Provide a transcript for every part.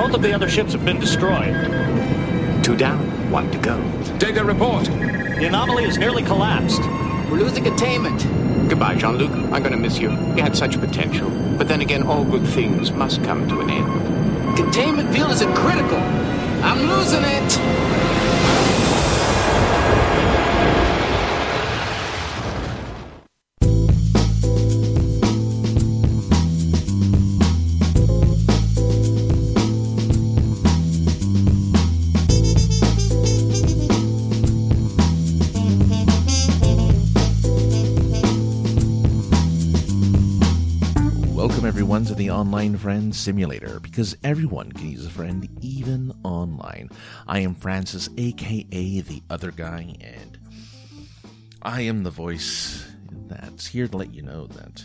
Both of the other ships have been destroyed. Two down, one to go. Data report. The anomaly has nearly collapsed. We're losing containment. Goodbye, Jean Luc. I'm going to miss you. You had such potential. But then again, all good things must come to an end. Containment field isn't critical. I'm losing it. Online Friend Simulator because everyone can use a friend even online. I am Francis, aka the other guy, and I am the voice that's here to let you know that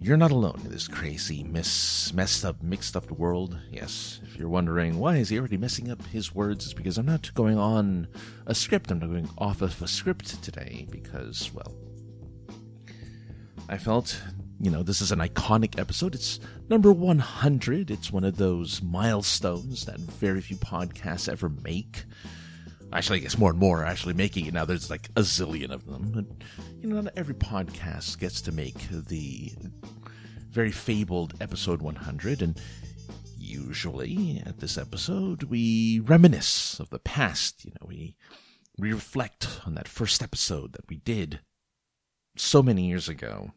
you're not alone in this crazy, miss, messed up, mixed up world. Yes, if you're wondering why is he already messing up his words, it's because I'm not going on a script. I'm not going off of a script today because, well, I felt, you know, this is an iconic episode. It's number 100. It's one of those milestones that very few podcasts ever make. Actually, I guess more and more are actually making it now. There's like a zillion of them. You know, not every podcast gets to make the very fabled episode 100. And usually at this episode, we reminisce of the past. You know, we, we reflect on that first episode that we did so many years ago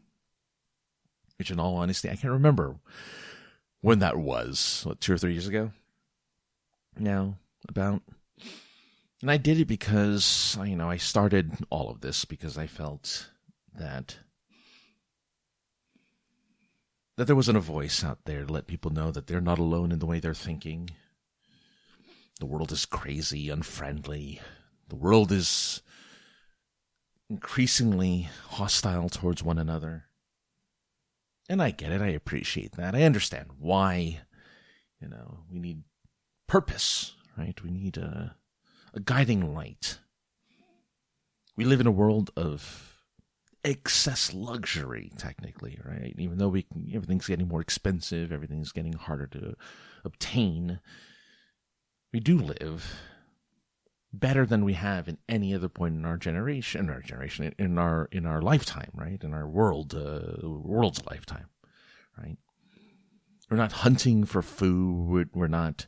which in all honesty, I can't remember when that was. What, two or three years ago? Now, about. And I did it because, you know, I started all of this because I felt that that there wasn't a voice out there to let people know that they're not alone in the way they're thinking. The world is crazy, unfriendly. The world is increasingly hostile towards one another. And I get it. I appreciate that. I understand why, you know, we need purpose, right? We need a, a guiding light. We live in a world of excess luxury, technically, right? Even though we everything's getting more expensive, everything's getting harder to obtain. We do live better than we have in any other point in our generation, in our generation, in our in our lifetime, right? In our world, uh, world's lifetime, right? We're not hunting for food. We're not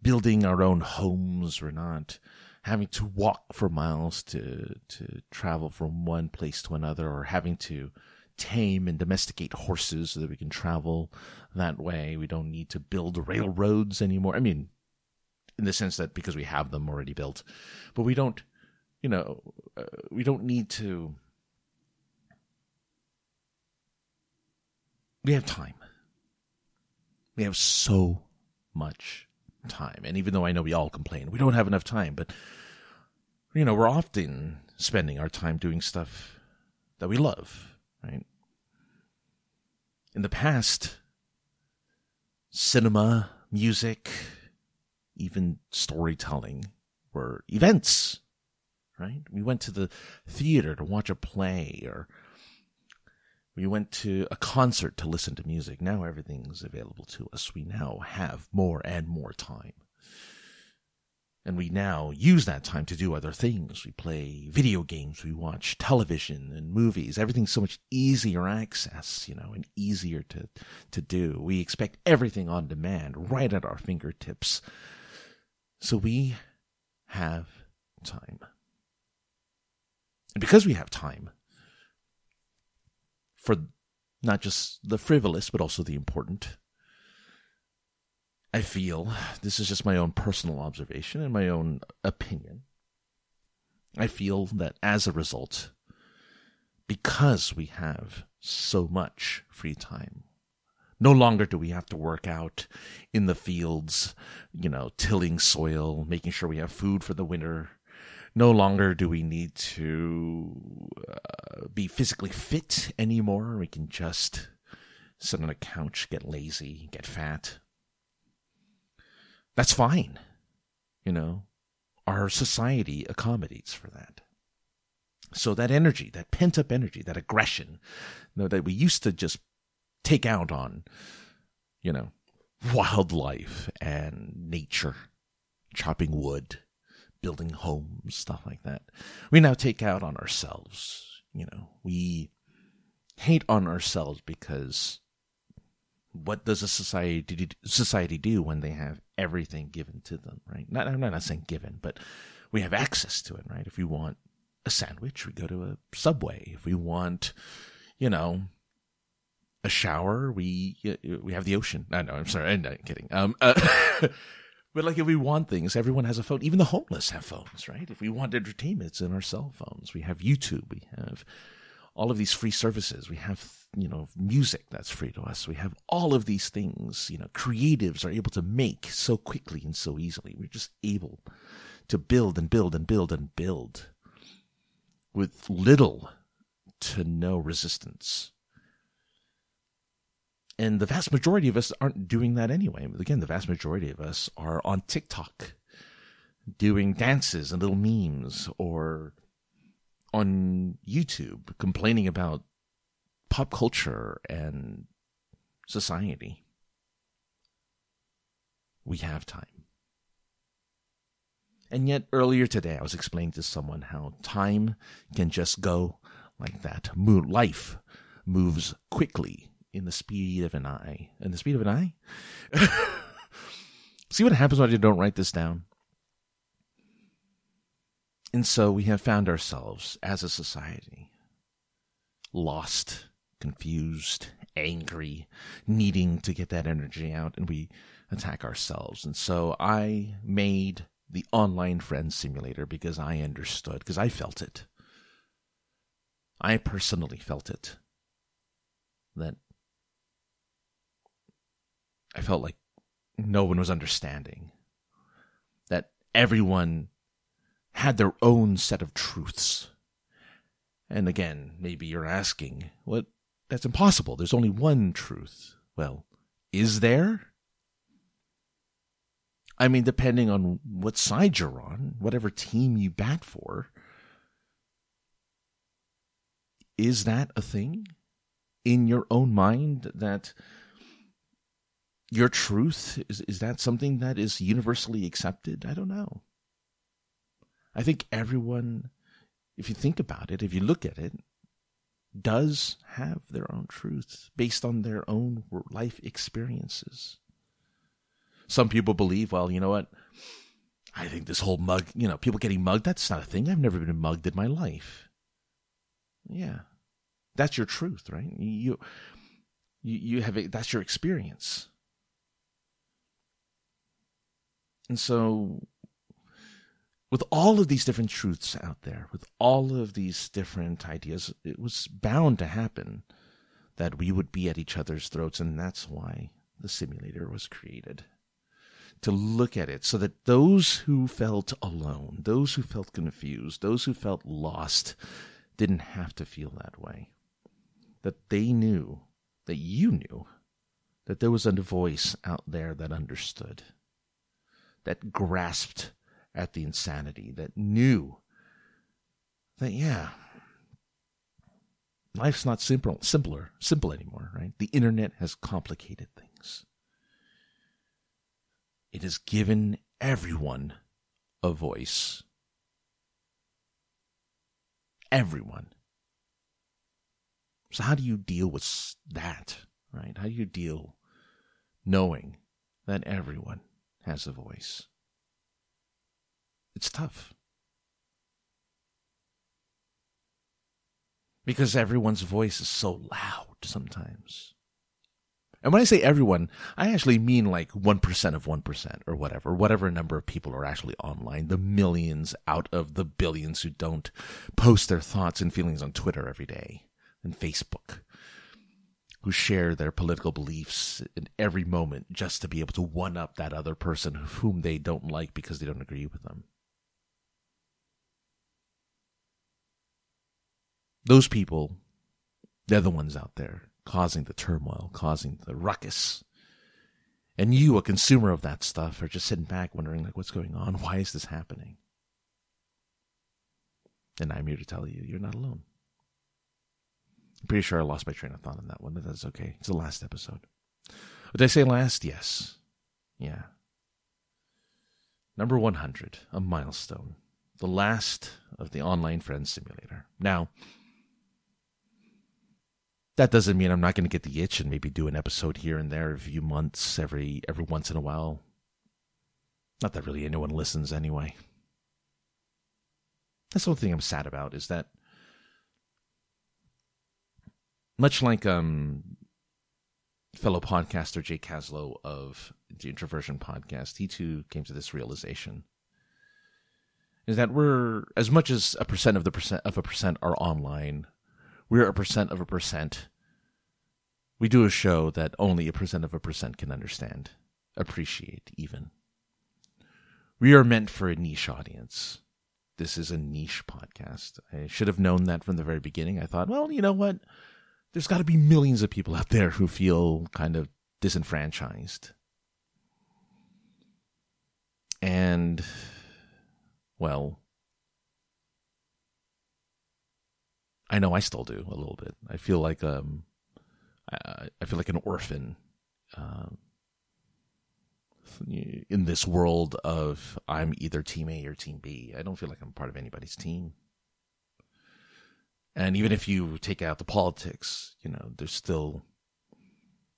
building our own homes. We're not having to walk for miles to to travel from one place to another, or having to tame and domesticate horses so that we can travel that way. We don't need to build railroads anymore. I mean, in the sense that because we have them already built, but we don't, you know, uh, we don't need to. We have time. We have so much time. And even though I know we all complain, we don't have enough time, but, you know, we're often spending our time doing stuff that we love, right? In the past, cinema, music, even storytelling were events, right? We went to the theater to watch a play or we went to a concert to listen to music. Now everything's available to us. We now have more and more time. And we now use that time to do other things. We play video games, we watch television and movies. Everything's so much easier access, you know, and easier to, to do. We expect everything on demand right at our fingertips. So we have time. And because we have time for not just the frivolous, but also the important, I feel this is just my own personal observation and my own opinion. I feel that as a result, because we have so much free time, no longer do we have to work out in the fields, you know, tilling soil, making sure we have food for the winter. No longer do we need to uh, be physically fit anymore. We can just sit on a couch, get lazy, get fat. That's fine. You know, our society accommodates for that. So that energy, that pent up energy, that aggression, you know, that we used to just take out on, you know, wildlife and nature, chopping wood, building homes, stuff like that. We now take out on ourselves. You know, we hate on ourselves because what does a society society do when they have everything given to them, right? Not, I'm not saying given, but we have access to it, right? If we want a sandwich, we go to a Subway. If we want, you know, a shower, we we have the ocean. No, no, I'm sorry, I'm not kidding. Um, uh, but like if we want things, everyone has a phone. Even the homeless have phones, right? If we want entertainment, it's in our cell phones. We have YouTube. We have all of these free services. We have, you know, music that's free to us. We have all of these things, you know, creatives are able to make so quickly and so easily. We're just able to build and build and build and build with little to no resistance. And the vast majority of us aren't doing that anyway. Again, the vast majority of us are on TikTok doing dances and little memes or on YouTube complaining about pop culture and society. We have time. And yet, earlier today, I was explaining to someone how time can just go like that. Life moves quickly in the speed of an eye. In the speed of an eye? See what happens when I don't write this down? And so we have found ourselves as a society lost, confused, angry, needing to get that energy out, and we attack ourselves. And so I made the online friend simulator because I understood, because I felt it. I personally felt it. That I felt like no one was understanding. That everyone had their own set of truths. And again, maybe you're asking, what? That's impossible. There's only one truth. Well, is there? I mean, depending on what side you're on, whatever team you bat for, is that a thing in your own mind that your truth is is that something that is universally accepted? I don't know. I think everyone, if you think about it, if you look at it, does have their own truths based on their own life experiences. Some people believe, well, you know what? I think this whole mug, you know, people getting mugged, that's not a thing. I've never been mugged in my life. Yeah. That's your truth, right? You you, you have that's your experience. And so with all of these different truths out there, with all of these different ideas, it was bound to happen that we would be at each other's throats, and that's why the simulator was created to look at it so that those who felt alone, those who felt confused, those who felt lost didn't have to feel that way. That they knew, that you knew, that there was a voice out there that understood, that grasped at the insanity, that knew that, yeah, life's not simple, simpler, simple anymore, right? The internet has complicated things. It has given everyone a voice. Everyone. So, how do you deal with that, right? How do you deal knowing that everyone has a voice? It's tough. Because everyone's voice is so loud sometimes. And when I say everyone, I actually mean like 1% of 1% or whatever, whatever number of people are actually online, the millions out of the billions who don't post their thoughts and feelings on Twitter every day and Facebook, who share their political beliefs in every moment just to be able to one up that other person whom they don't like because they don't agree with them. Those people, they're the ones out there causing the turmoil, causing the ruckus. And you, a consumer of that stuff, are just sitting back wondering, like, what's going on? Why is this happening? And I'm here to tell you, you're not alone. I'm pretty sure I lost my train of thought on that one, but that's okay. It's the last episode. Did I say last? Yes. Yeah. Number 100, a milestone. The last of the online friends simulator. Now, that doesn't mean I'm not going to get the itch and maybe do an episode here and there a few months every every once in a while. Not that really anyone listens anyway. That's the only thing I'm sad about is that much like um fellow podcaster Jay Caslow of the Introversion podcast, he too came to this realization. Is that we're as much as a percent of the percent of a percent are online we're a percent of a percent. We do a show that only a percent of a percent can understand, appreciate, even. We are meant for a niche audience. This is a niche podcast. I should have known that from the very beginning. I thought, well, you know what? There's got to be millions of people out there who feel kind of disenfranchised. And, well, I know I still do a little bit. I feel like um, I, I feel like an orphan uh, in this world of I'm either team A or team B. I don't feel like I'm part of anybody's team. And even if you take out the politics, you know, there's still,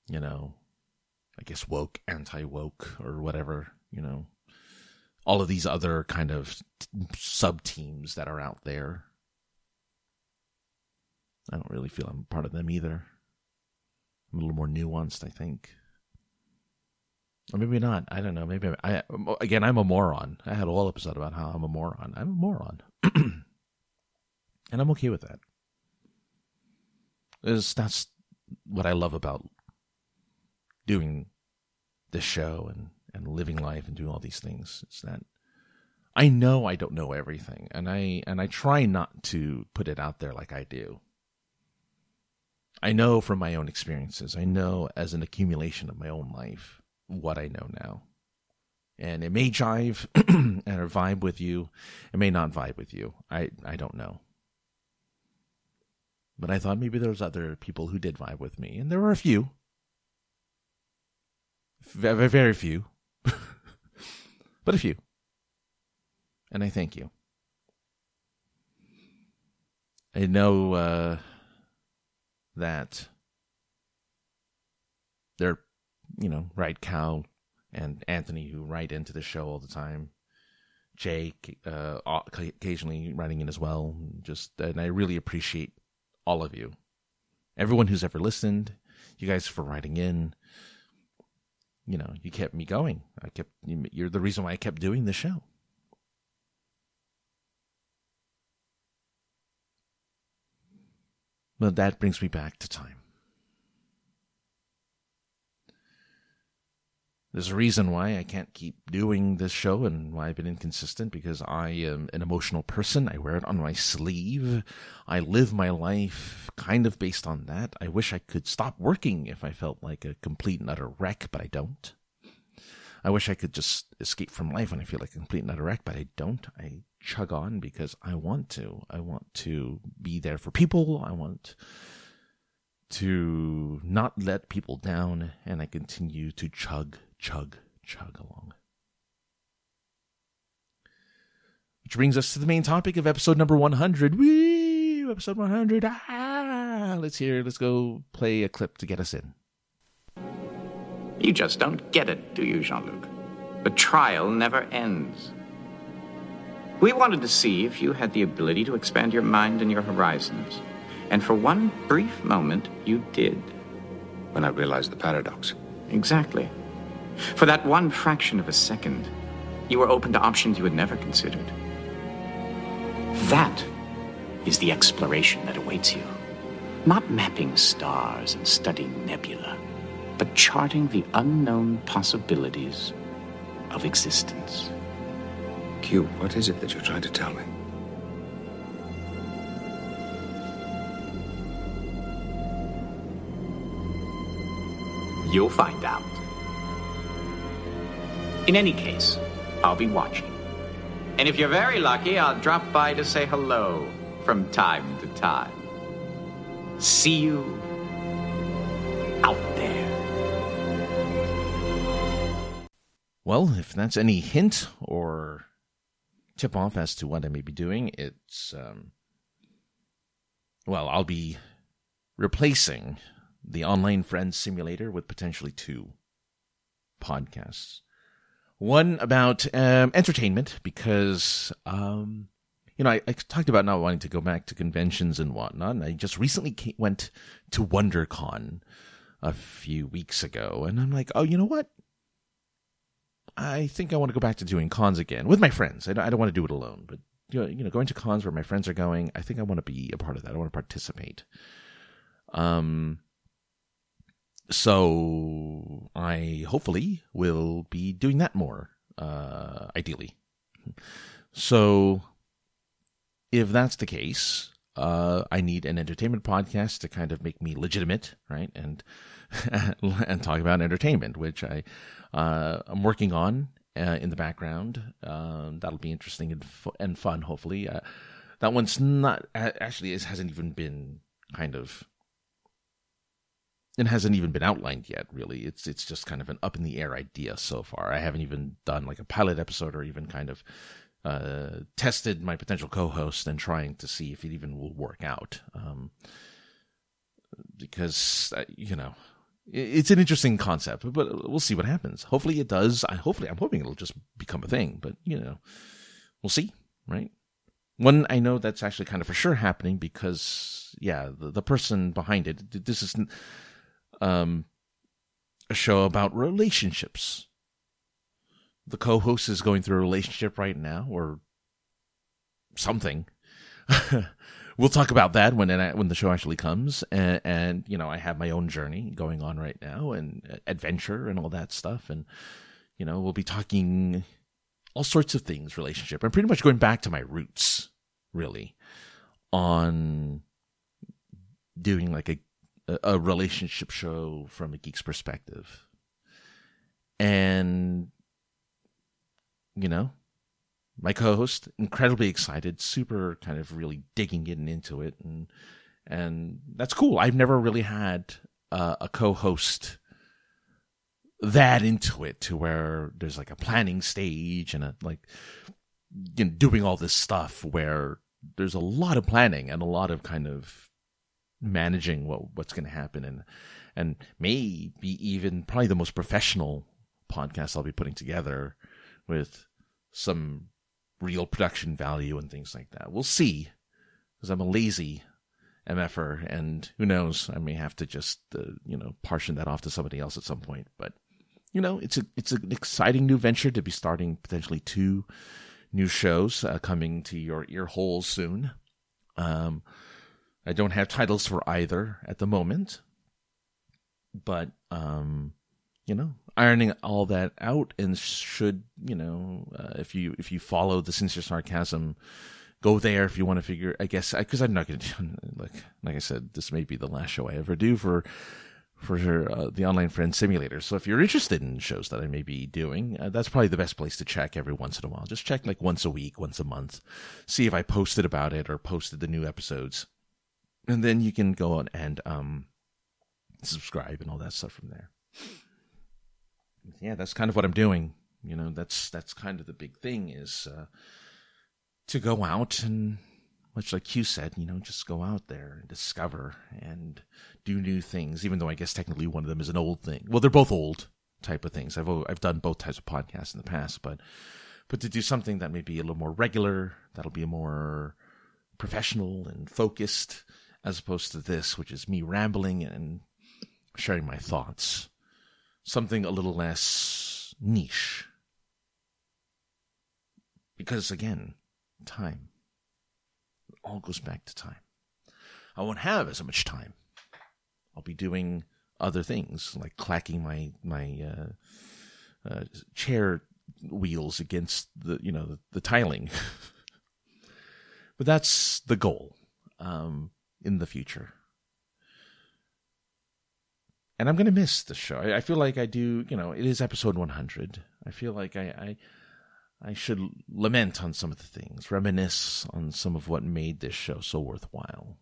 you know, I guess woke, anti woke, or whatever, you know, all of these other kind of sub teams that are out there I don't really feel I'm part of them either. I'm a little more nuanced, I think. Or maybe not. I don't know. Maybe I, again, I'm a moron. I had a whole episode about how I'm a moron. I'm a moron. and I'm okay with that. It's, that's what I love about doing this show and, and living life and doing all these things. It's that I know I don't know everything and I and I try not to put it out there like I do. I know from my own experiences, I know as an accumulation of my own life what I know now. And it may jive and vibe with you. It may not vibe with you. I, I don't know. But I thought maybe there was other people who did vibe with me, and there were a few. Very, very few. but a few. And I thank you. I know uh, that they're, you know, right Cal and Anthony who write into the show all the time. Jake, uh, occasionally writing in as well. Just, and I really appreciate all of you. Everyone who's ever listened, you guys for writing in. You know, you kept me going. I kept, you're the reason why I kept doing the show. But that brings me back to time. There's a reason why I can't keep doing this show and why I've been inconsistent because I am an emotional person. I wear it on my sleeve. I live my life kind of based on that. I wish I could stop working if I felt like a complete and utter wreck, but I don't. I wish I could just escape from life when I feel like a complete and utter wreck, but I don't. I chug on because I want to. I want to be there for people. I want to not let people down, and I continue to chug, chug, chug along. Which brings us to the main topic of episode number 100. Woo! Episode 100. Ah! Let's hear, let's go play a clip to get us in. You just don't get it, do you, Jean Luc? The trial never ends. We wanted to see if you had the ability to expand your mind and your horizons. And for one brief moment, you did. When I realized the paradox. Exactly. For that one fraction of a second, you were open to options you had never considered. That is the exploration that awaits you. Not mapping stars and studying nebula, but charting the unknown possibilities of existence. Q, what is it that you're trying to tell me? You'll find out. In any case, I'll be watching. And if you're very lucky, I'll drop by to say hello from time to time. See you out there. well, if that's any hint or tip off as to what I may be doing, it's um, well, I'll be replacing the online friends simulator with potentially two podcasts. One about um, entertainment because um, you know I, I, talked about not wanting to go back to conventions and whatnot. And I just recently came, went to WonderCon a few weeks ago, and I'm like, oh, you know what? I think I want to go back to doing cons again with my friends. I don't, I don't want to do it alone, but you know, you know, going to cons where my friends are going, I think I want to be a part of that. I want to participate. Um, so I hopefully will be doing that more, uh, ideally. So if that's the case, uh, I need an entertainment podcast to kind of make me legitimate, right? And and talk about entertainment, which I uh, I'm working on uh, in the background. Um, that'll be interesting and, and fun, hopefully. Uh, that one's not actually it hasn't even been kind of it hasn't even been outlined yet really it's it's just kind of an up in the air idea so far i haven't even done like a pilot episode or even kind of uh, tested my potential co-host and trying to see if it even will work out um, because uh, you know it's an interesting concept, but we'll see what happens. Hopefully it does. I hopefully I'm hoping it'll just become a thing, but you know, we'll see, right? One I know that's actually kind of for sure happening because yeah, the, the person behind it. This is um a show about relationships. The co-host is going through a relationship right now, or something. we'll talk about that when it, when the show actually comes. And, and, you know, I have my own journey going on right now and adventure and all that stuff. And you know, we'll be talking all sorts of things relationship. I'm pretty much going back to my roots, really, on doing like a a relationship show from a geek's perspective. And you know, my co-host incredibly excited super kind of really digging in into it and and that's cool i've never really had uh, a co-host that into it to where there's like a planning stage and a like you know, doing all this stuff where there's a lot of planning and a lot of kind of managing what what's going to happen and and maybe even probably the most professional podcast I'll be putting together with some real production value and things like that. We'll see, because I'm a lazy MFer, and who knows, I may have to just uh, you know partition that off to somebody else at some point. But you know, it's a it's an exciting new venture to be starting potentially two new shows uh, coming to your ear holes soon. Um, I don't have titles for either at the moment, but um, you know, ironing all that out and should, you know, uh, if you if you follow the sincere sarcasm, go there if you want to figure. I guess because I'm not going to like like I said, this may be the last show I ever do for for uh, the online friend simulator. So if you're interested in shows that I may be doing, uh, that's probably the best place to check every once in a while. Just check like once a week, once a month, see if I posted about it or posted the new episodes, and then you can go on and um subscribe and all that stuff from there yeah, that's kind of what I'm doing. You know, that's that's kind of the big thing is uh, to go out and, much like you said, you know, just go out there and discover and do new things. Even though I guess technically one of them is an old thing. Well, they're both old type of things. I've I've done both types of podcasts in the past, but but to do something that may be a little more regular, that'll be a more professional and focused, as opposed to this, which is me rambling and sharing my thoughts something a little less niche. Because again, time. It all goes back to time. I won't have as much time. I'll be doing other things like clacking my my uh, uh, chair wheels against the you know the, the tiling. but that's the goal um, in the future and I'm gonna miss the show. I, I, feel like I do. You know, it is episode 100. I feel like I, I, I should lament on some of the things, reminisce on some of what made this show so worthwhile.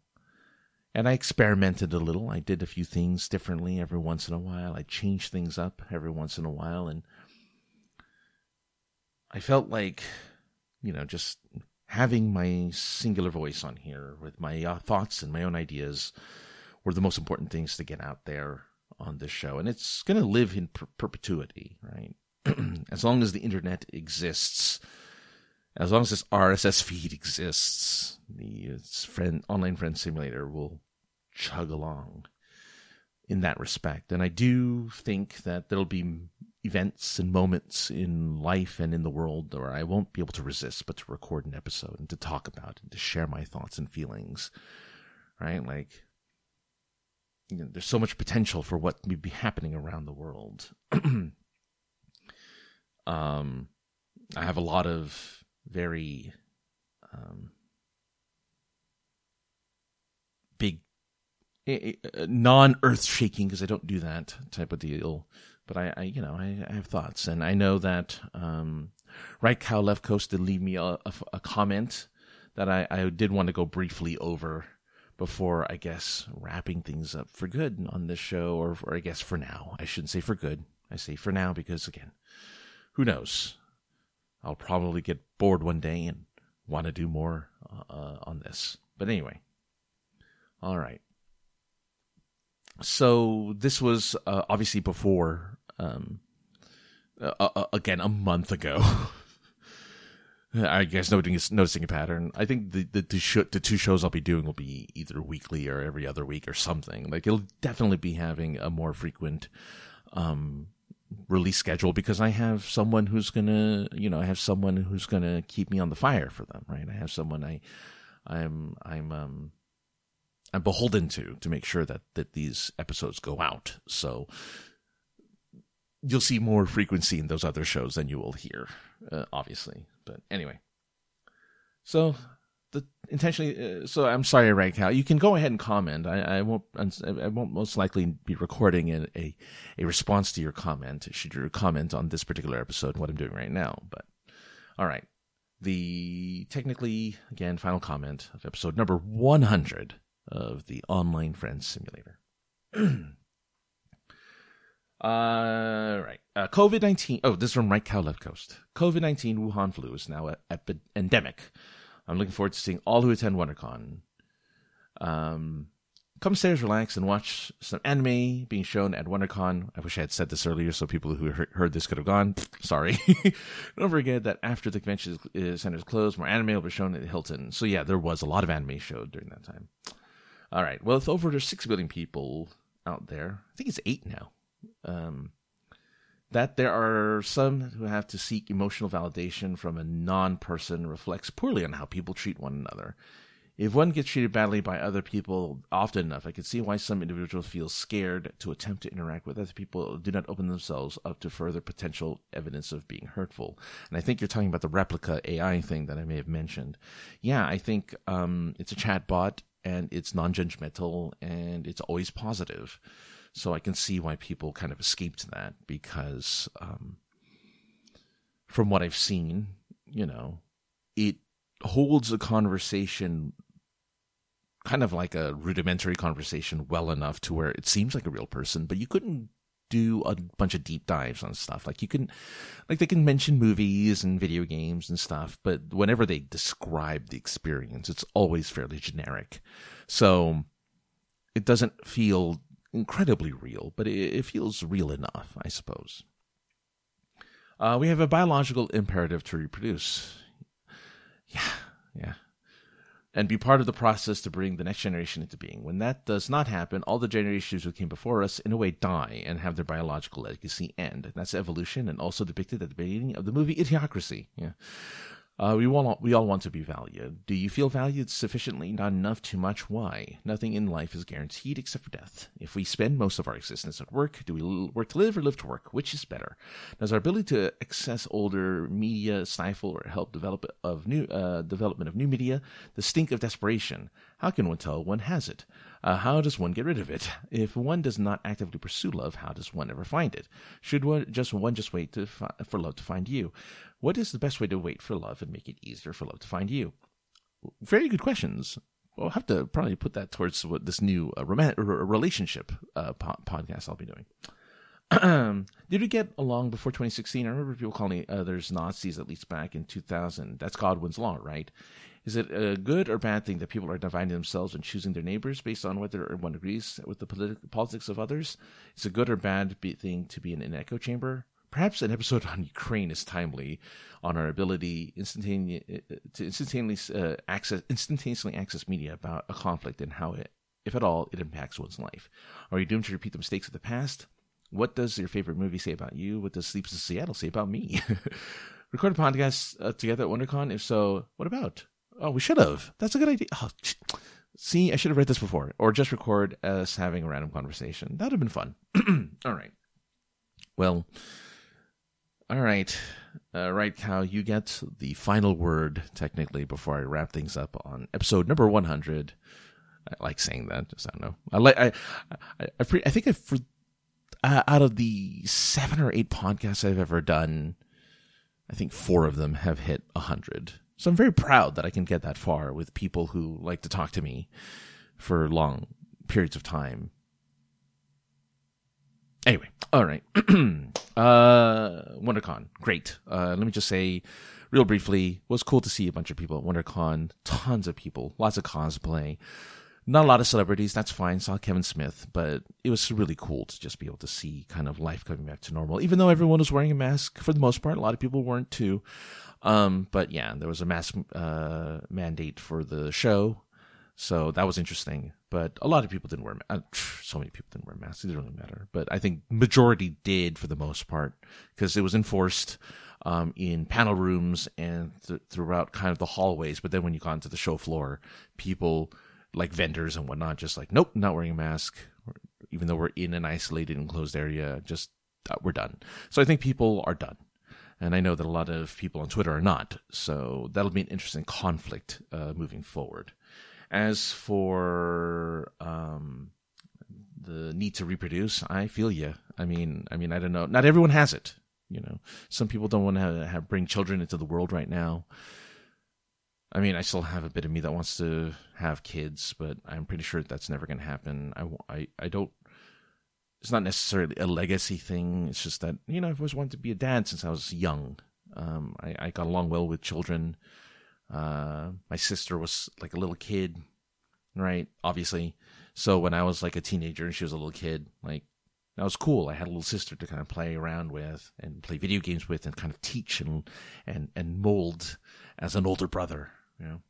And I experimented a little. I did a few things differently every once in a while. I changed things up every once in a while, and I felt like, you know, just having my singular voice on here with my uh, thoughts and my own ideas were the most important things to get out there on this show. And it's going to live in per- perpetuity, right? as long as the internet exists, as long as this RSS feed exists, the friend online friend simulator will chug along in that respect. And I do think that there'll be events and moments in life and in the world where I won't be able to resist but to record an episode and to talk about and to share my thoughts and feelings. Right? Like you know, there's so much potential for what may be happening around the world. um I have a lot of very um big non earth shaking because I don't do that type of deal. But I, I you know, I, I, have thoughts, and I know that um, right cow left coast did leave me a, a, a comment that I, I did want to go briefly over before I guess wrapping things up for good on this show, or, or I guess for now. I shouldn't say for good. I say for now because again, who knows? I'll probably get bored one day and want to do more uh, on this. But anyway, all right so this was uh, obviously before, um, uh, uh, again, a month ago. I guess noticing noticing a pattern. I think the the two, sh- the two shows I'll be doing will be either weekly or every other week or something. Like it'll definitely be having a more frequent um, release schedule because I have someone who's gonna, you know, I have someone who's gonna keep me on the fire for them, right? I have someone I, I'm, I'm, um, I'm beholden to to make sure that that these episodes go out. So you'll see more frequency in those other shows than you will here, uh, obviously. But anyway, so the intentionally. Uh, so I'm sorry, right, Cal. You can go ahead and comment. I, I won't. I won't most likely be recording a, a a response to your comment. Should you comment on this particular episode, what I'm doing right now? But all right. The technically again final comment of episode number 100 of the online friends simulator. uh, right. Uh, COVID 19. Oh, this is from Right Cow Left Coast. COVID 19 Wuhan flu is now an endemic. I'm looking forward to seeing all who attend WonderCon. Um, come upstairs, relax, and watch some anime being shown at WonderCon. I wish I had said this earlier so people who heard this could have gone. Sorry. Don't forget that after the convention center is closed, more anime will be shown at Hilton. So yeah, there was a lot of anime showed during that time. All right. Well, with over 6 billion people out there, I think it's 8 now, um, that there are some who have to seek emotional validation from a non person reflects poorly on how people treat one another. If one gets treated badly by other people often enough, I can see why some individuals feel scared to attempt to interact with other people, do not open themselves up to further potential evidence of being hurtful. And I think you're talking about the Replika AI thing that I may have mentioned. Yeah, I think um, it's a chat bot and it's non-judgmental and it's always positive. So I can see why people kind of escaped that because, um, from what I've seen, you know, it holds a conversation kind of like a rudimentary conversation well enough to where it seems like a real person, but you couldn't do a bunch of deep dives on stuff. Like you can, like they can mention movies and video games and stuff, but whenever they describe the experience, it's always fairly generic. So it doesn't feel incredibly real, but it, it feels real enough, I suppose. Uh, we have a biological imperative to reproduce. Yeah, yeah and be part of the process to bring the next generation into being. When that does not happen, all the generations who came before us, in a way, die and have their biological legacy end. And that's evolution and also depicted at the beginning of the movie Idiocracy. Yeah. Uh, we all we all want to be valued. Do you feel valued sufficiently? Not enough? Too much? Why? Nothing in life is guaranteed except for death. If we spend most of our existence at work, do we work to live or live to work? Which is better? Does our ability to access older media stifle or help develop of new uh, development of new media? The stink of desperation. How can one tell one has it? Uh, how does one get rid of it? If one does not actively pursue love, how does one ever find it? Should one just one just wait fi- for love to find you? What is the best way to wait for love and make it easier for love to find you? Very good questions. We'll have to probably put that towards what this new uh, rom- relationship uh, po- podcast I'll be doing. Did we get along before 2016? I remember people calling others Nazis at least back in 2000. That's Godwin's law, right? Is it a good or bad thing that people are dividing themselves and choosing their neighbors based on whether one agrees with the politi- politics of others? Is it a good or bad thing to be in an echo chamber? Perhaps an episode on Ukraine is timely on our ability instantaneously to instantaneously uh, access instantaneously access media about a conflict and how it, if at all, it impacts one's life. Are you doomed to repeat the mistakes of the past? What does your favorite movie say about you? What does Sleeps in Seattle say about me? Record a podcast uh, together at WonderCon? If so, what about? Oh, we should have. That's a good idea. Oh, see, I should have read this before. Or just record us having a random conversation. That would have been fun. all right. Well, all right. Uh, right, Cow, you get the final word, technically, before I wrap things up on episode number 100. I like saying that. Just I don't know. I like. I. I. I, I think I for uh, out of the seven or eight podcasts I've ever done, I think four of them have hit a hundred. So I'm very proud that I can get that far with people who like to talk to me for long periods of time. Anyway, all right. uh, WonderCon, great. Uh, let me just say, real briefly, was cool to see a bunch of people at WonderCon. Tons of people, lots of cosplay. Not a lot of celebrities, that's fine. Saw Kevin Smith, but it was really cool to just be able to see kind of life coming back to normal. Even though everyone was wearing a mask for the most part, a lot of people weren't too. Um, but yeah, there was a mask uh, mandate for the show, so that was interesting. But a lot of people didn't wear. Uh, so many people didn't wear masks. It didn't really matter. But I think majority did for the most part because it was enforced um, in panel rooms and th- throughout kind of the hallways. But then when you got into the show floor, people like vendors and whatnot, just like, nope, not wearing a mask, even though we're in an isolated, enclosed area, just uh, we're done. So I think people are done. And I know that a lot of people on Twitter are not. So that'll be an interesting conflict uh, moving forward. As for um, the need to reproduce, I feel you. I mean, I mean, I don't know. Not everyone has it. You know, some people don't want to have, bring children into the world right now. I mean, I still have a bit of me that wants to have kids, but I'm pretty sure that's never going to happen. I, I, I don't. It's not necessarily a legacy thing. It's just that you know I've always wanted to be a dad since I was young. Um, I, I got along well with children. Uh, my sister was like a little kid, right? Obviously. So when I was like a teenager and she was a little kid, like that was cool. I had a little sister to kind of play around with and play video games with and kind of teach and and and mold as an older brother, you know.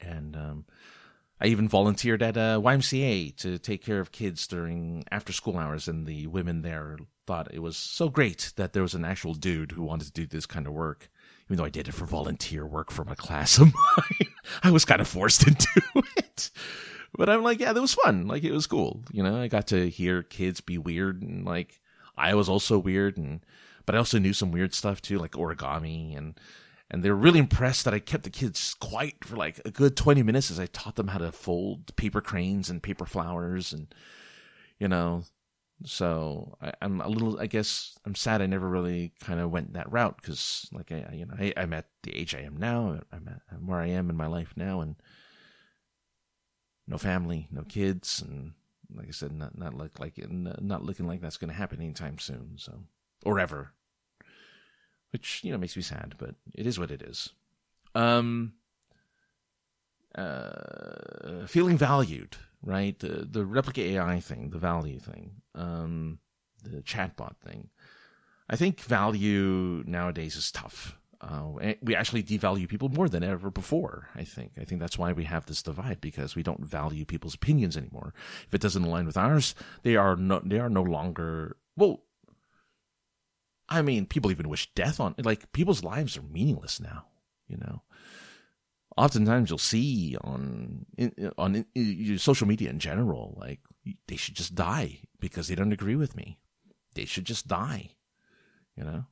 And um, I even volunteered at a YMCA to take care of kids during after school hours, and the women there thought it was so great that there was an actual dude who wanted to do this kind of work. Even though I did it for volunteer work from a class of mine, I was kind of forced into it. But I'm like, yeah, that was fun. Like it was cool. You know, I got to hear kids be weird and like I was also weird and but I also knew some weird stuff too, like origami and and they were really impressed that I kept the kids quiet for like a good 20 minutes as I taught them how to fold paper cranes and paper flowers and you know so I, am a little I guess I'm sad I never really kind of went that route because like I you know I, I'm at the age I am now I'm, at, I'm where I am in my life now and no family no kids and like I said not not look like not looking like that's going to happen anytime soon so or ever which you know makes me sad, but it is what it is. Um, uh, feeling valued, right? The the Replika AI thing, the value thing, um, the chatbot thing. I think value nowadays is tough. Uh, we actually devalue people more than ever before. I think. I think that's why we have this divide because we don't value people's opinions anymore. If it doesn't align with ours, they are no. They are no longer. Well, I mean, people even wish death on like people's lives are meaningless now. You know, oftentimes you'll see on on social media in general, like they should just die because they don't agree with me. They should just die. You know,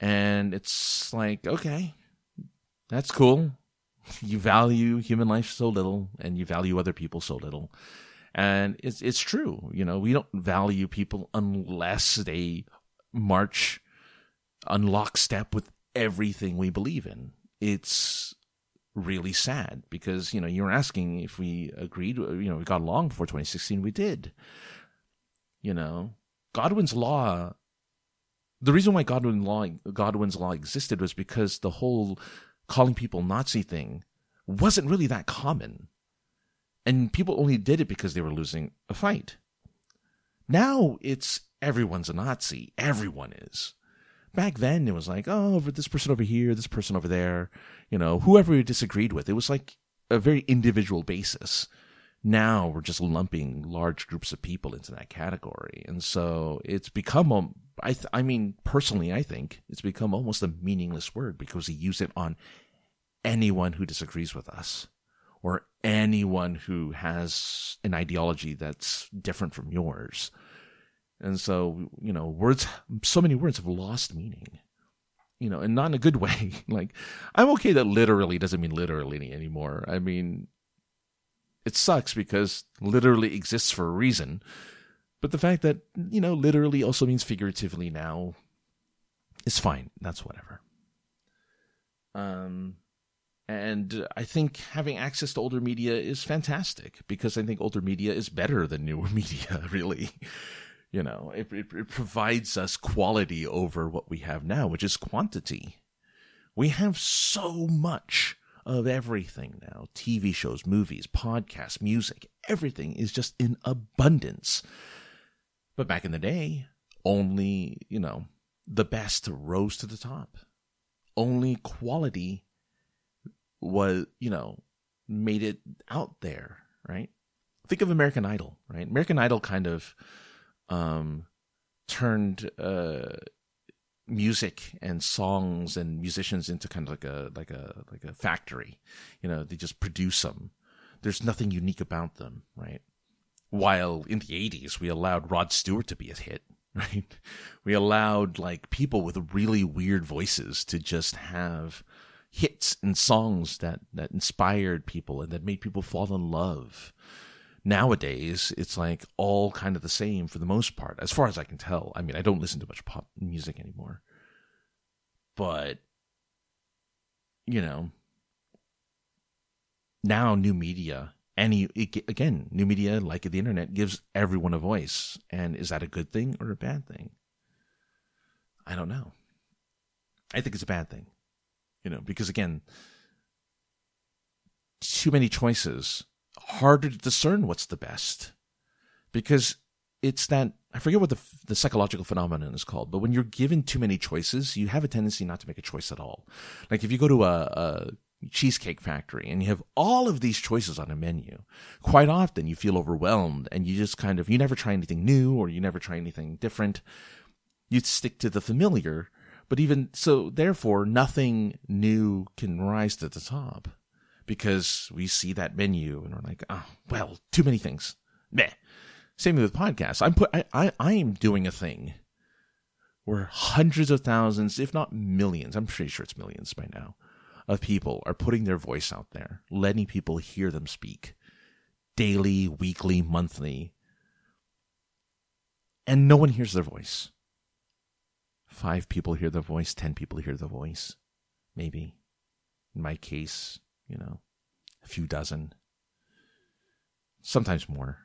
and it's like okay, that's cool. You value human life so little, and you value other people so little. And it's it's true, you know. We don't value people unless they march unlock step with everything we believe in. It's really sad because you know you're asking if we agreed uh, you know we got along before 2016 we did you know Godwin's law the reason why Godwin law Godwin's law existed was because the whole calling people Nazi thing wasn't really that common. And people only did it because they were losing a fight. Now it's everyone's a Nazi. Everyone is. Back then it was like, oh, this person over here, this person over there, you know, whoever you disagreed with. It was like a very individual basis. Now we're just lumping large groups of people into that category. And so it's become a, I, th- I mean, personally, I think it's become almost a meaningless word because we use it on anyone who disagrees with us or anyone who has an ideology that's different from yours. And so, you know, words, so many words have lost meaning, you know, and not in a good way. like, I'm okay that literally doesn't mean literally anymore. I mean, it sucks because literally exists for a reason. But the fact that, you know, literally also means figuratively now is fine. That's whatever. Um, and I think having access to older media is fantastic because I think older media is better than newer media, really. You know, it, it, it, provides us quality over what we have now, which is quantity. We have so much of everything now TV shows, movies, podcasts, music, everything is just in abundance. But back in the day, only, you know, the best rose to the top. Only quality was, you know, made it out there, right? Think of American Idol, right? American Idol kind of um, turned uh, music and songs and musicians into kind of like a like a like a factory. You know, they just produce them. There's nothing unique about them, right? While in the 80s we allowed Rod Stewart to be a hit, right? We allowed like people with really weird voices to just have hits and songs that that inspired people and that made people fall in love. Nowadays, it's like all kind of the same for the most part, as far as I can tell. I mean, I don't listen to much pop music anymore, but you know, now new media any again new media like the internet gives everyone a voice. And is that a good thing or a bad thing? I don't know. I think it's a bad thing you know, because again, too many choices, harder to discern what's the best, because it's that I forget what the the psychological phenomenon is called, but when you're given too many choices, you have a tendency not to make a choice at all. Like if you go to a, a cheesecake factory and you have all of these choices on a menu, quite often you feel overwhelmed and you just kind of you never try anything new or you never try anything different. You stick to the familiar but even so, therefore, nothing new can rise to the top because we see that menu and we're like, oh, well, too many things. Meh. Same with podcasts. I'm put, I, I, I am doing a thing where hundreds of thousands, if not millions, I'm pretty sure it's millions by now, of people are putting their voice out there, letting people hear them speak daily, weekly, monthly. And no one hears their voice five people hear the voice, ten people hear the voice, maybe. In my case, you know, a few dozen, sometimes more.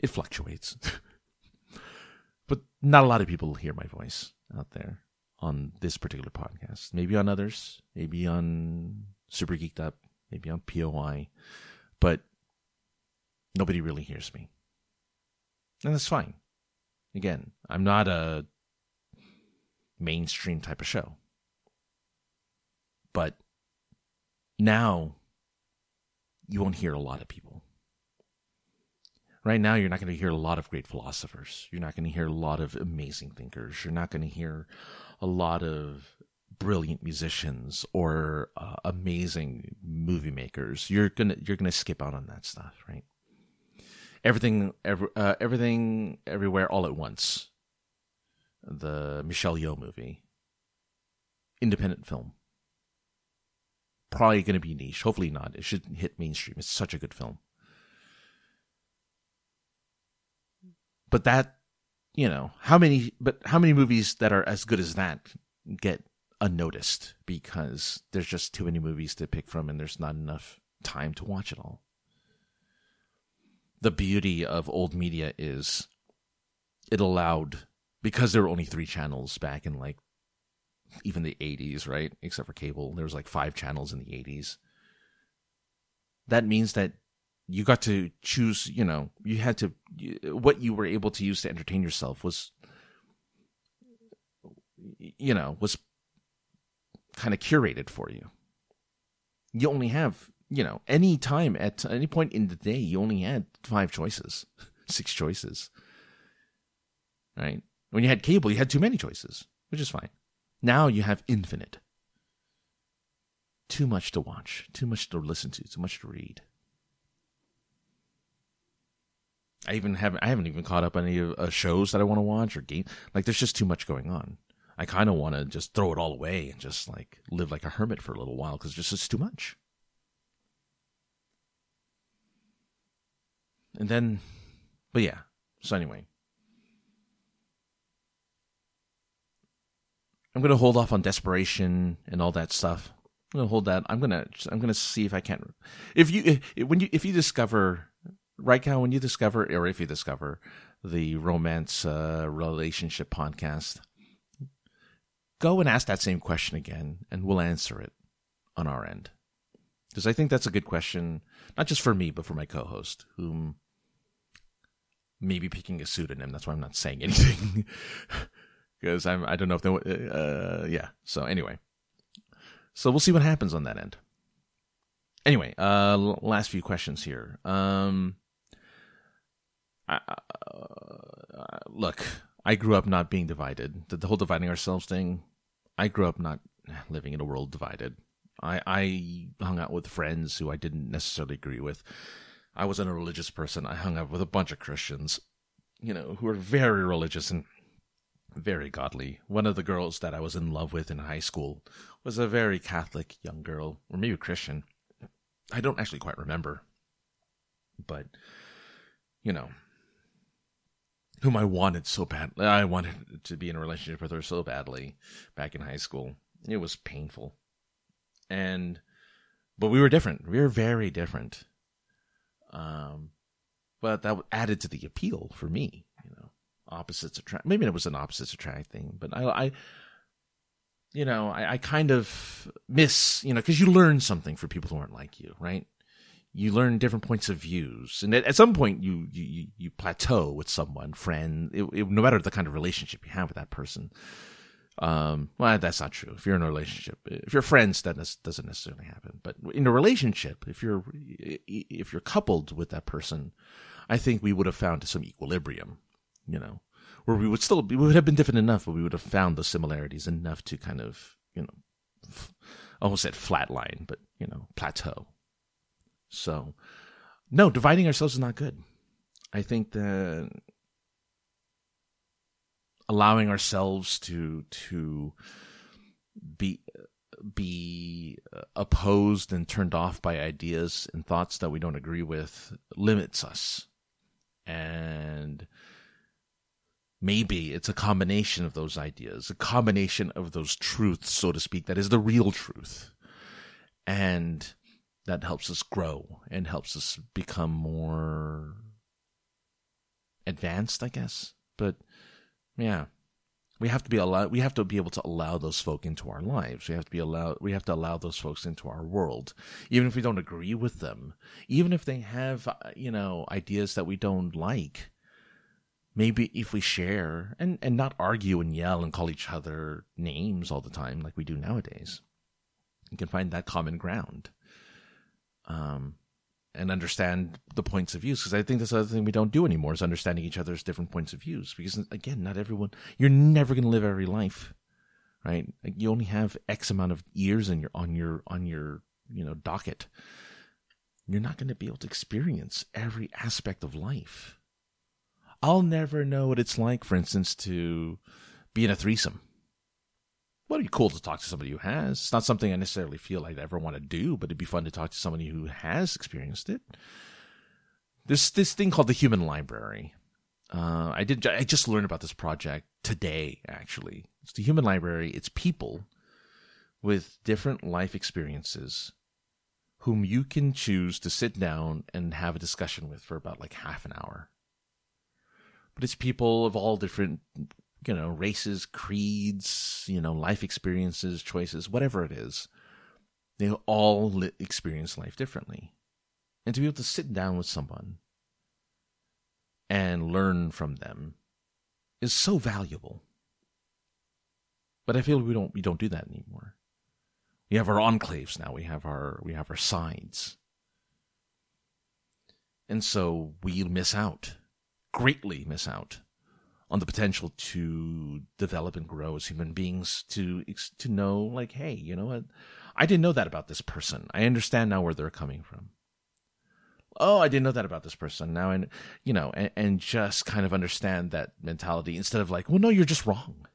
It fluctuates. but not a lot of people hear my voice out there on this particular podcast. Maybe on others, maybe on Super Geeked Up, maybe on POI, but nobody really hears me. And that's fine. Again, I'm not a mainstream type of show. But now you won't hear a lot of people. Right now, you're not going to hear a lot of great philosophers. You're not going to hear a lot of amazing thinkers. You're not going to hear a lot of brilliant musicians or uh, amazing movie makers. You're gonna you're gonna skip out on that stuff, right? Everything, every, uh, everything, everywhere, all at once the Michelle Yeoh movie. Independent film. Probably going to be niche. Hopefully not. It should hit mainstream. It's such a good film. But that, you know, how many? But how many movies that are as good as that get unnoticed because there's just too many movies to pick from, and there's not enough time to watch it all. The beauty of old media is it allowed because there were only three channels back in like even the 80s, right? Except for cable, there was like five channels in the 80s. That means that you got to choose, you know, you had to what you were able to use to entertain yourself was you know, was kind of curated for you. You only have, you know, any time at any point in the day, you only had five choices, six choices. Right? When you had cable, you had too many choices, which is fine. Now you have infinite. Too much to watch, too much to listen to, too much to read. I even haven't I haven't even caught up on any of uh, shows that I want to watch or game. Like there's just too much going on. I kind of want to just throw it all away and just like live like a hermit for a little while because just it's too much. And then, but yeah. So anyway, I'm gonna hold off on desperation and all that stuff. I'm gonna hold that. I'm gonna I'm gonna see if I can't. If you if, when you if you discover right now when you discover or if you discover the romance uh, relationship podcast go and ask that same question again, and we'll answer it on our end. Because I think that's a good question, not just for me, but for my co host, whom maybe picking a pseudonym. That's why I'm not saying anything. Because I'm, I don't know if they, uh, yeah. So anyway, so we'll see what happens on that end. Anyway, uh, last few questions here. Um, uh, look, I grew up not being divided. The, the whole dividing ourselves thing. I grew up not living in a world divided. I, I hung out with friends who I didn't necessarily agree with. I wasn't a religious person. I hung out with a bunch of Christians, you know, who were very religious and very godly. One of the girls that I was in love with in high school was a very Catholic young girl, or maybe Christian. I don't actually quite remember. But, you know, whom I wanted so badly. I wanted to be in a relationship with her so badly back in high school. It was painful. And but we were different. We were very different. Um but that added to the appeal for me. Opposites attract. Maybe it was an opposites attract thing, but I I you know, I, I kind of miss, you know, because you learn something for people who aren't like you, right? you learn different points of views, and at, at some point you you you plateau with someone, friend, it, it, no matter the kind of relationship you have with that person. Um, well, that's not true. If you're in a relationship, if you're friends, that doesn't necessarily happen. But in a relationship, if you're if you're coupled with that person, I think we would have found some equilibrium. You know, where we would still we would have been different enough, but we would have found the similarities enough to kind of you know, almost said flatline, but you know, plateau. So, no, dividing ourselves is not good. I think that allowing ourselves to to be be opposed and turned off by ideas and thoughts that we don't agree with limits us. And maybe it's a combination of those ideas, a combination of those truths, so to speak, that is the real truth. And that helps us grow and helps us become more advanced, I guess. But yeah, we have to be allowed. We have to be able to allow those folk into our lives. We have to be allowed. We have to allow those folks into our world, even if we don't agree with them. Even if they have, uh, you know, ideas that we don't like. Maybe if we share and and not argue and yell and call each other names all the time like we do nowadays, you can find that common ground um, and understand the points of views because I think that's the other thing we don't do anymore is understanding each other's different points of views because again, not everyone you're never going to live every life, right? You only have X amount of years in your on your on your you know docket. You're not going to be able to experience every aspect of life. I'll never know what it's like, for instance, to be in a threesome well, it'd be cool to talk to somebody who has. It's not something I necessarily feel like I ever want to do, but it'd be fun to talk to somebody who has experienced it. There's this thing called the Human Library. Uh, I did. I just learned about this project today. Actually, it's the Human Library. It's people with different life experiences whom you can choose to sit down and have a discussion with for about like half an hour. But it's people of all different you know, races, creeds, you know, life experiences, choices, whatever it is. They all experience life differently. And to be able to sit down with someone and learn from them is so valuable. But I feel we don't we don't do that anymore. We have our enclaves now. We have our we have our sides. And so we miss out, greatly miss out on the potential to develop and grow as human beings to to know like hey, you know what? I didn't know that about this person. I understand now where they're coming from. Oh, I didn't know that about this person. Now and you know, and, and just kind of understand that mentality instead of like, well, no, you're just wrong.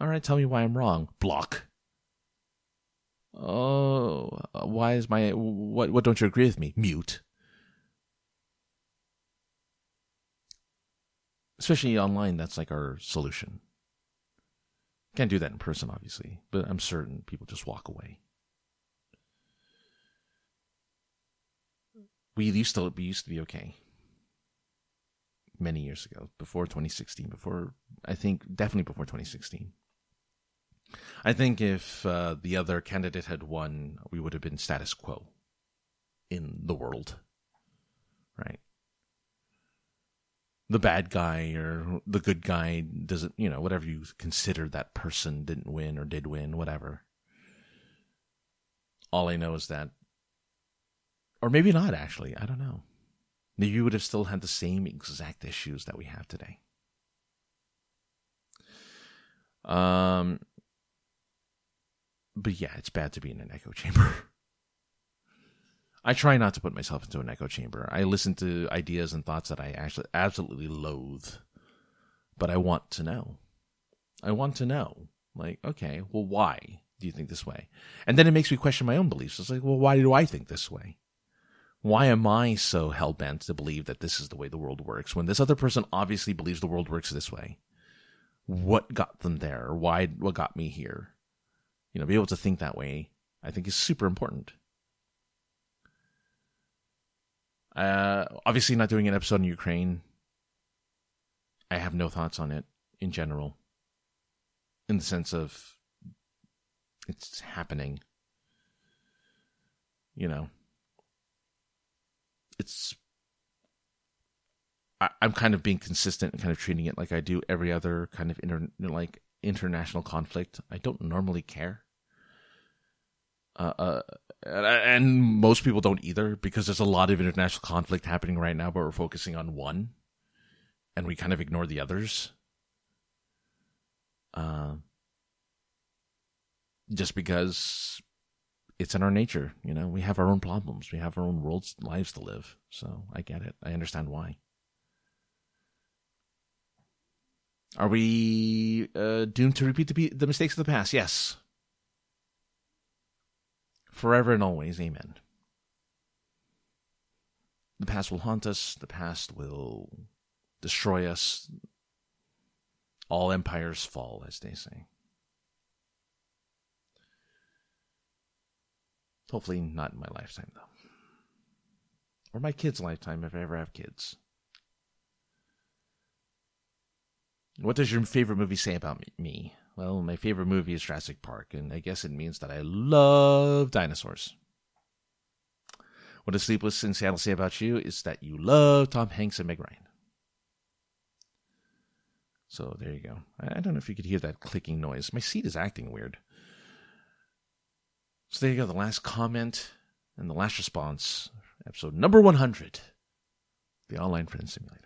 All right, tell me why I'm wrong. Block. Oh, why is my what? What don't you agree with me? Mute. Especially online, that's like our solution. Can't do that in person, obviously, but I'm certain people just walk away. We used to we used to be okay many years ago, before 2016, before I think definitely before 2016. I think if uh, the other candidate had won, we would have been status quo in the world, right? The bad guy or the good guy doesn't, you know, whatever you consider that person didn't win or did win, whatever. All I know is that, or maybe not actually, I don't know. You would have still had the same exact issues that we have today. Um, but yeah, it's bad to be in an echo chamber. I try not to put myself into an echo chamber. I listen to ideas and thoughts that I actually absolutely loathe, but I want to know. I want to know. Like, okay, well, why do you think this way? And then it makes me question my own beliefs. It's like, well, why do I think this way? Why am I so hell bent to believe that this is the way the world works when this other person obviously believes the world works this way? What got them there? Why? What got me here? you know, be able to think that way, I think is super important. Uh, obviously, not doing an episode on Ukraine. I have no thoughts on it in general, in the sense of it's happening. You know, it's. I, I'm kind of being consistent and kind of treating it like I do every other kind of inter, like international conflict. I don't normally care. Uh, uh, and most people don't either because there's a lot of international conflict happening right now, but we're focusing on one, and we kind of ignore the others. Uh, just because it's in our nature, you know, we have our own problems, we have our own worlds, lives to live. So I get it. I understand why. Are we uh, doomed to repeat the, the mistakes of the past? Yes forever and always. Amen. The past will haunt us, the past will destroy us. All empires fall, as they say. Hopefully, not in my lifetime, though. Or my kids' lifetime, if I ever have kids. What does your favorite movie say about me? Well, my favorite movie is Jurassic Park, and I guess it means that I love dinosaurs. What does Sleepless in Seattle say about you is that you love Tom Hanks and Meg Ryan. So there you go. I don't know if you could hear that clicking noise. My seat is acting weird. So there you go. The last comment and the last response, episode number 100, the Online Friend Simulator.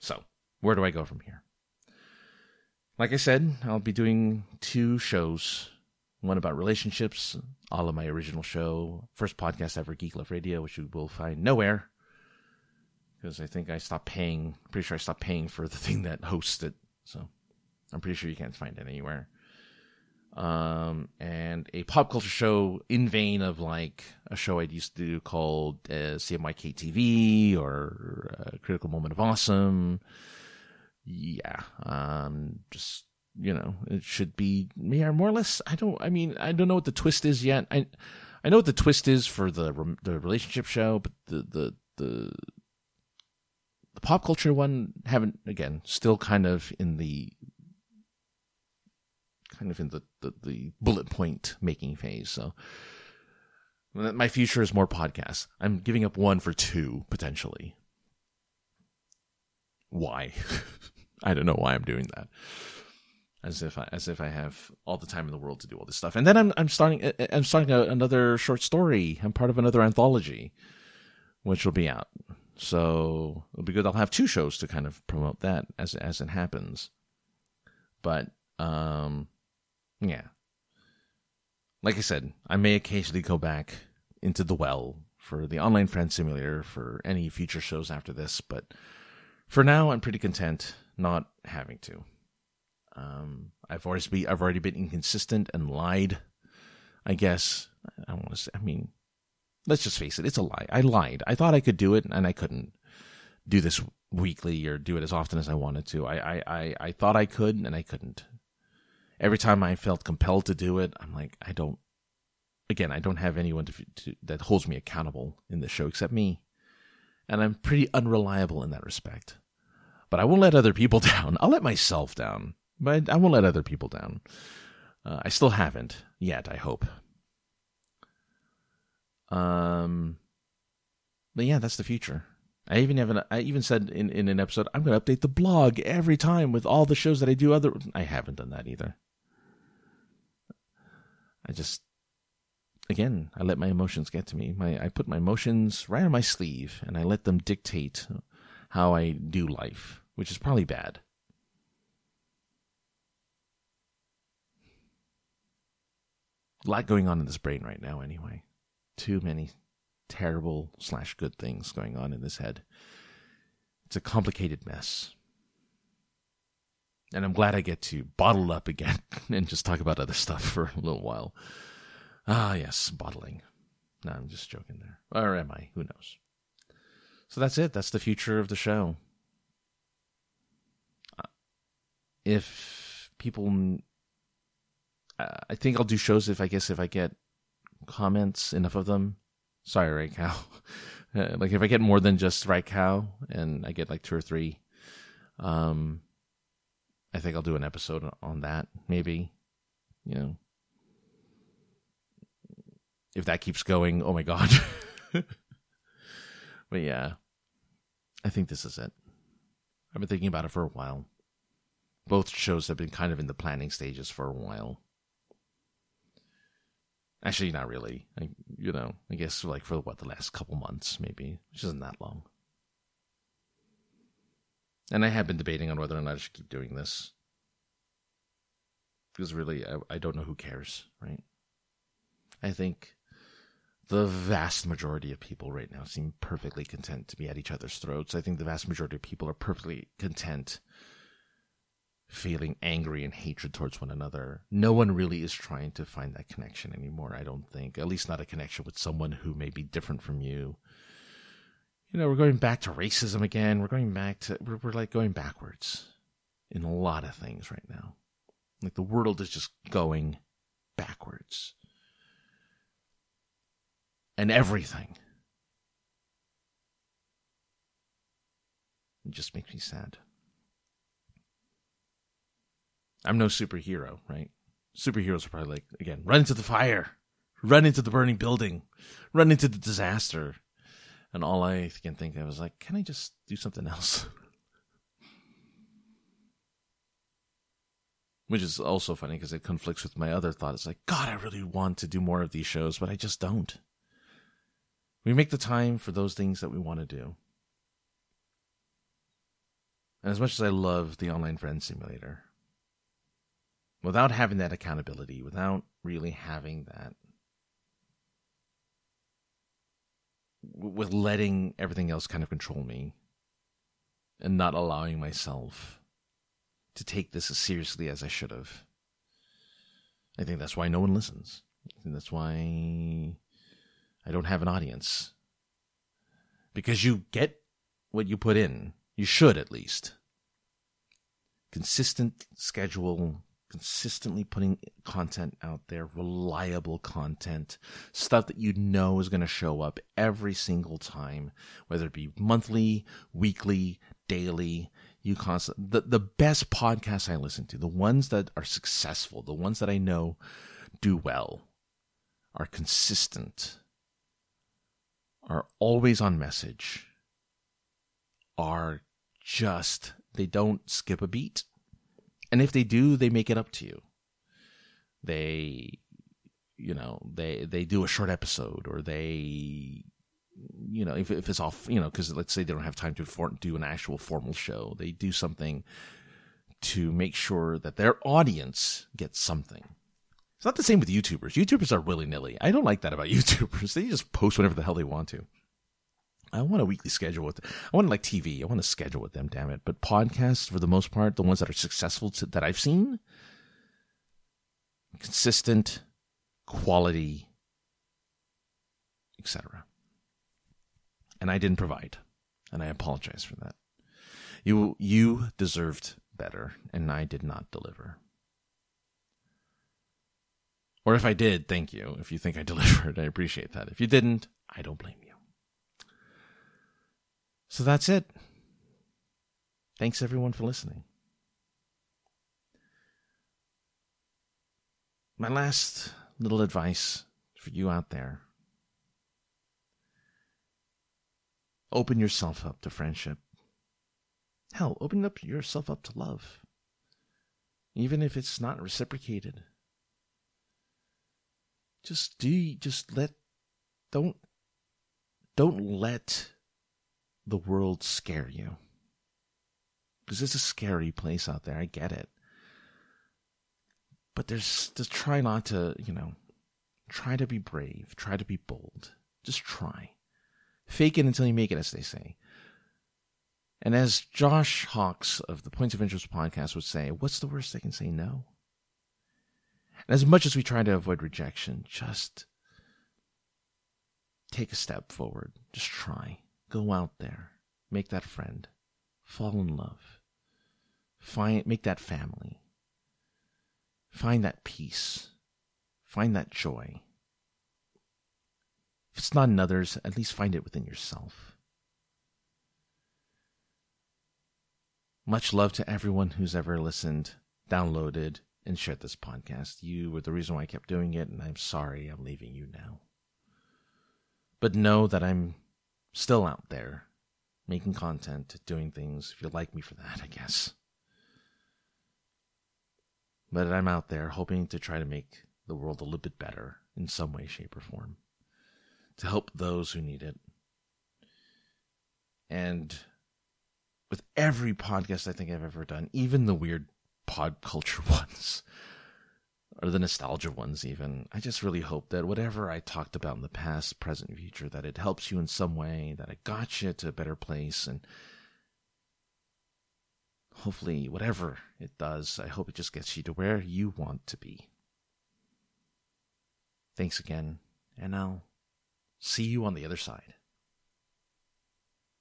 So, where do I go from here? Like I said, I'll be doing two shows. One about relationships, all of my original show, first podcast ever, Geek Love Radio, which you will find nowhere because I think I stopped paying. Pretty sure I stopped paying for the thing that hosts it, so I'm pretty sure you can't find it anywhere. Um, and a pop culture show in vein of like a show I used to do called uh, CMYK TV or uh, Critical Moment of Awesome yeah, um, just you know, it should be yeah, more or less. I don't. I mean, I don't know what the twist is yet. I I know what the twist is for the the relationship show, but the the the the pop culture one haven't again still kind of in the kind of in the, the, the bullet point making phase. So my future is more podcasts. I'm giving up one for two potentially. Why? I don't know why I'm doing that. As if I, as if I have all the time in the world to do all this stuff. And then I'm I'm starting I'm starting a, another short story. I'm part of another anthology, which will be out. So it'll be good. I'll have two shows to kind of promote that as as it happens. But um, yeah. Like I said, I may occasionally go back into the well for the online friend simulator for any future shows after this, but for now, I'm pretty content not having to. Um, I've always be I've already been inconsistent and lied. I guess I want to say. I mean, let's just face it. It's a lie. I lied. I thought I could do it, and I couldn't do this weekly or do it as often as I wanted to. I I I, I thought I could, and I couldn't. Every time I felt compelled to do it, I'm like, I don't. Again, I don't have anyone to, to that holds me accountable in the show except me, and I'm pretty unreliable in that respect but I won't let other people down. I'll let myself down, but I won't let other people down. Uh, I still haven't yet. I hope. Um, but yeah, that's the future. I even have an, I even said in, in an episode I'm going to update the blog every time with all the shows that I do. Other I haven't done that either. I just again I let my emotions get to me. My I put my emotions right on my sleeve and I let them dictate how I do life, which is probably bad. A lot going on in this brain right now, anyway. Too many terrible slash good things going on in this head. It's a complicated mess. And I'm glad I get to bottle up again and just talk about other stuff for a little while. Ah, yes, bottling. No, I'm just joking there. Or am I? Who knows? So that's it. That's the future of the show. Uh, if people, I think I'll do shows if I guess if I get comments, enough of them. Sorry, right cow. Uh, like if I get more than just right cow, and I get like two or three, um, I think I'll do an episode on that. Maybe, you know, if that keeps going. Oh my god. But yeah, I think this is it. I've been thinking about it for a while. Both shows have been kind of in the planning stages for a while. Actually, not really. I, you know, I guess like for what the last couple months, maybe, which isn't that long. And I have been debating on whether or not I should keep doing this because really, I, I don't know who cares, right? I think the vast majority of people right now seem perfectly content to be at each other's throats. I think the vast majority of people are perfectly content feeling angry and hatred towards one another. No one really is trying to find that connection anymore, I don't think. At least not a connection with someone who may be different from you. You know, we're going back to racism again. We're going back to, we're, we're like going backwards in a lot of things right now. Like the world is just going backwards and everything. It just makes me sad. I'm no superhero, right? Superheroes are probably like, again, run into the fire, run into the burning building, run into the disaster. And all I can think of is like, can I just do something else? Which is also funny because it conflicts with my other thought. It's like, God, I really want to do more of these shows, but I just don't. We make the time for those things that we want to do. And as much as I love the online friend simulator, without having that accountability, without really having that, with letting everything else kind of control me and not allowing myself to take this as seriously as I should have. I think that's why no one listens. I think that's why I don't have an audience. Because you get what you put in. You should, at least. Consistent schedule, consistently putting content out there, reliable content, stuff that you know is going to show up every single time, whether it be monthly, weekly, daily. You constant the the best podcasts I listen to, the ones that are successful, the ones that I know do well, are consistent, are always on message, are just they don't skip a beat. And if they do, they make it up to you. They you know, they they do a short episode or they you know, if, if it's off, you know, because let's say they don't have time to for, do an actual formal show, they do something to make sure that their audience gets something. It's not the same with YouTubers. YouTubers are willy nilly. I don't like that about YouTubers. They just post whenever the hell they want to. I want a weekly schedule with. I want like TV. I want a schedule with them. Damn it! But podcasts, for the most part, the ones that are successful to, that I've seen, consistent, quality, etc. And I didn't provide, and I apologize for that. You you deserved better, and I did not deliver. Or if I did, thank you. If you think I delivered, I appreciate that. If you didn't, I don't blame you. So that's it. Thanks everyone for listening. My last little advice for you out there open yourself up to friendship. Hell, open up yourself up to love. Even if it's not reciprocated. Just do just let don't don't let the world scare you. Because it's a scary place out there. I get it. But there's just try not to, you know, try to be brave, try to be bold. Just try. Fake it until you make it, as they say. And as Josh Hawks of the Points of Interest podcast would say, what's the worst they can say no? And as much as we try to avoid rejection, just take a step forward. Just try. Go out there, make that friend, fall in love, find make that family, find that peace, find that joy. If it's not in others, at least find it within yourself. Much love to everyone who's ever listened, downloaded, and shared this podcast. You were the reason why I kept doing it, and I'm sorry I'm leaving you now. But know that I'm still out there making content, doing things. If you like me for that, I guess. But I'm out there hoping to try to make the world a little bit better in some way, shape, or form to help those who need it. And with every podcast I think I've ever done, even the weird pod culture ones, or the nostalgia ones even. I just really hope that whatever I talked about in the past, present, future, that it helps you in some way, that it got you to a better place, and hopefully, whatever it does, I hope it just gets you to where you want to be. Thanks again, and I'll see you on the other side.